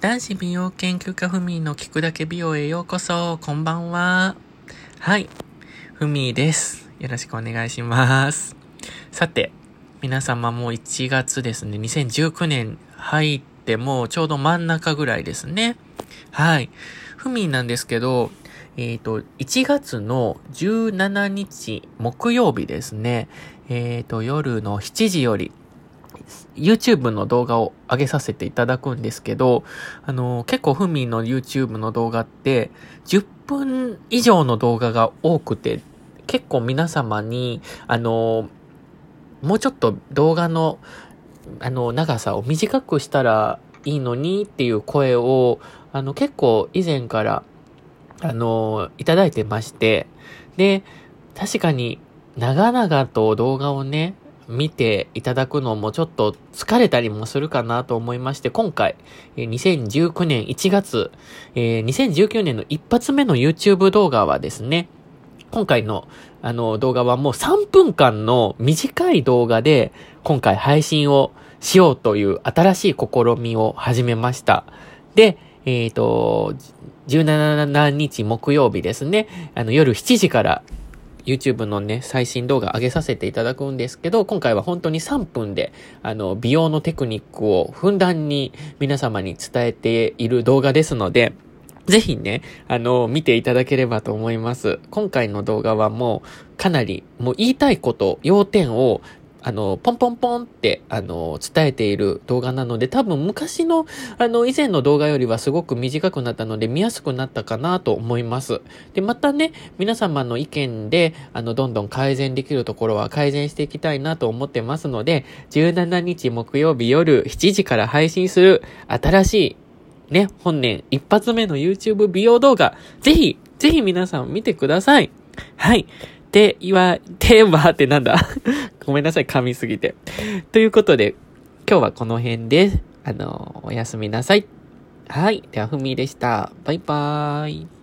男子美容研究家ふみの聞くだけ美容へようこそ。こんばんは。はい。ふみです。よろしくお願いします。さて、皆様もう1月ですね。2019年入ってもうちょうど真ん中ぐらいですね。はい。ふみなんですけど、えっ、ー、と、1月の17日木曜日ですね。えっ、ー、と、夜の7時より、YouTube の動画を上げさせていただくんですけど、あの、結構ふみの YouTube の動画って、10分以上の動画が多くて、結構皆様に、あの、もうちょっと動画の、あの、長さを短くしたらいいのにっていう声を、あの、結構以前から、あの、いただいてまして、で、確かに長々と動画をね、見ていただくのもちょっと疲れたりもするかなと思いまして、今回、2019年1月、2019年の一発目の YouTube 動画はですね、今回のあの動画はもう3分間の短い動画で今回配信をしようという新しい試みを始めました。で、えっ、ー、と、17日木曜日ですね、あの夜7時から YouTube のね、最新動画上げさせていただくんですけど、今回は本当に3分で、あの、美容のテクニックをふんだんに皆様に伝えている動画ですので、ぜひね、あの、見ていただければと思います。今回の動画はもう、かなり、もう言いたいこと、要点をあの、ポンポンポンって、あの、伝えている動画なので、多分昔の、あの、以前の動画よりはすごく短くなったので、見やすくなったかなと思います。で、またね、皆様の意見で、あの、どんどん改善できるところは改善していきたいなと思ってますので、17日木曜日夜7時から配信する新しい、ね、本年一発目の YouTube 美容動画、ぜひ、ぜひ皆さん見てください。はい。て言わ、てはってなんだ ごめんなさい、噛みすぎて。ということで、今日はこの辺で、あの、おやすみなさい。はい。では、ふみでした。バイバーイ。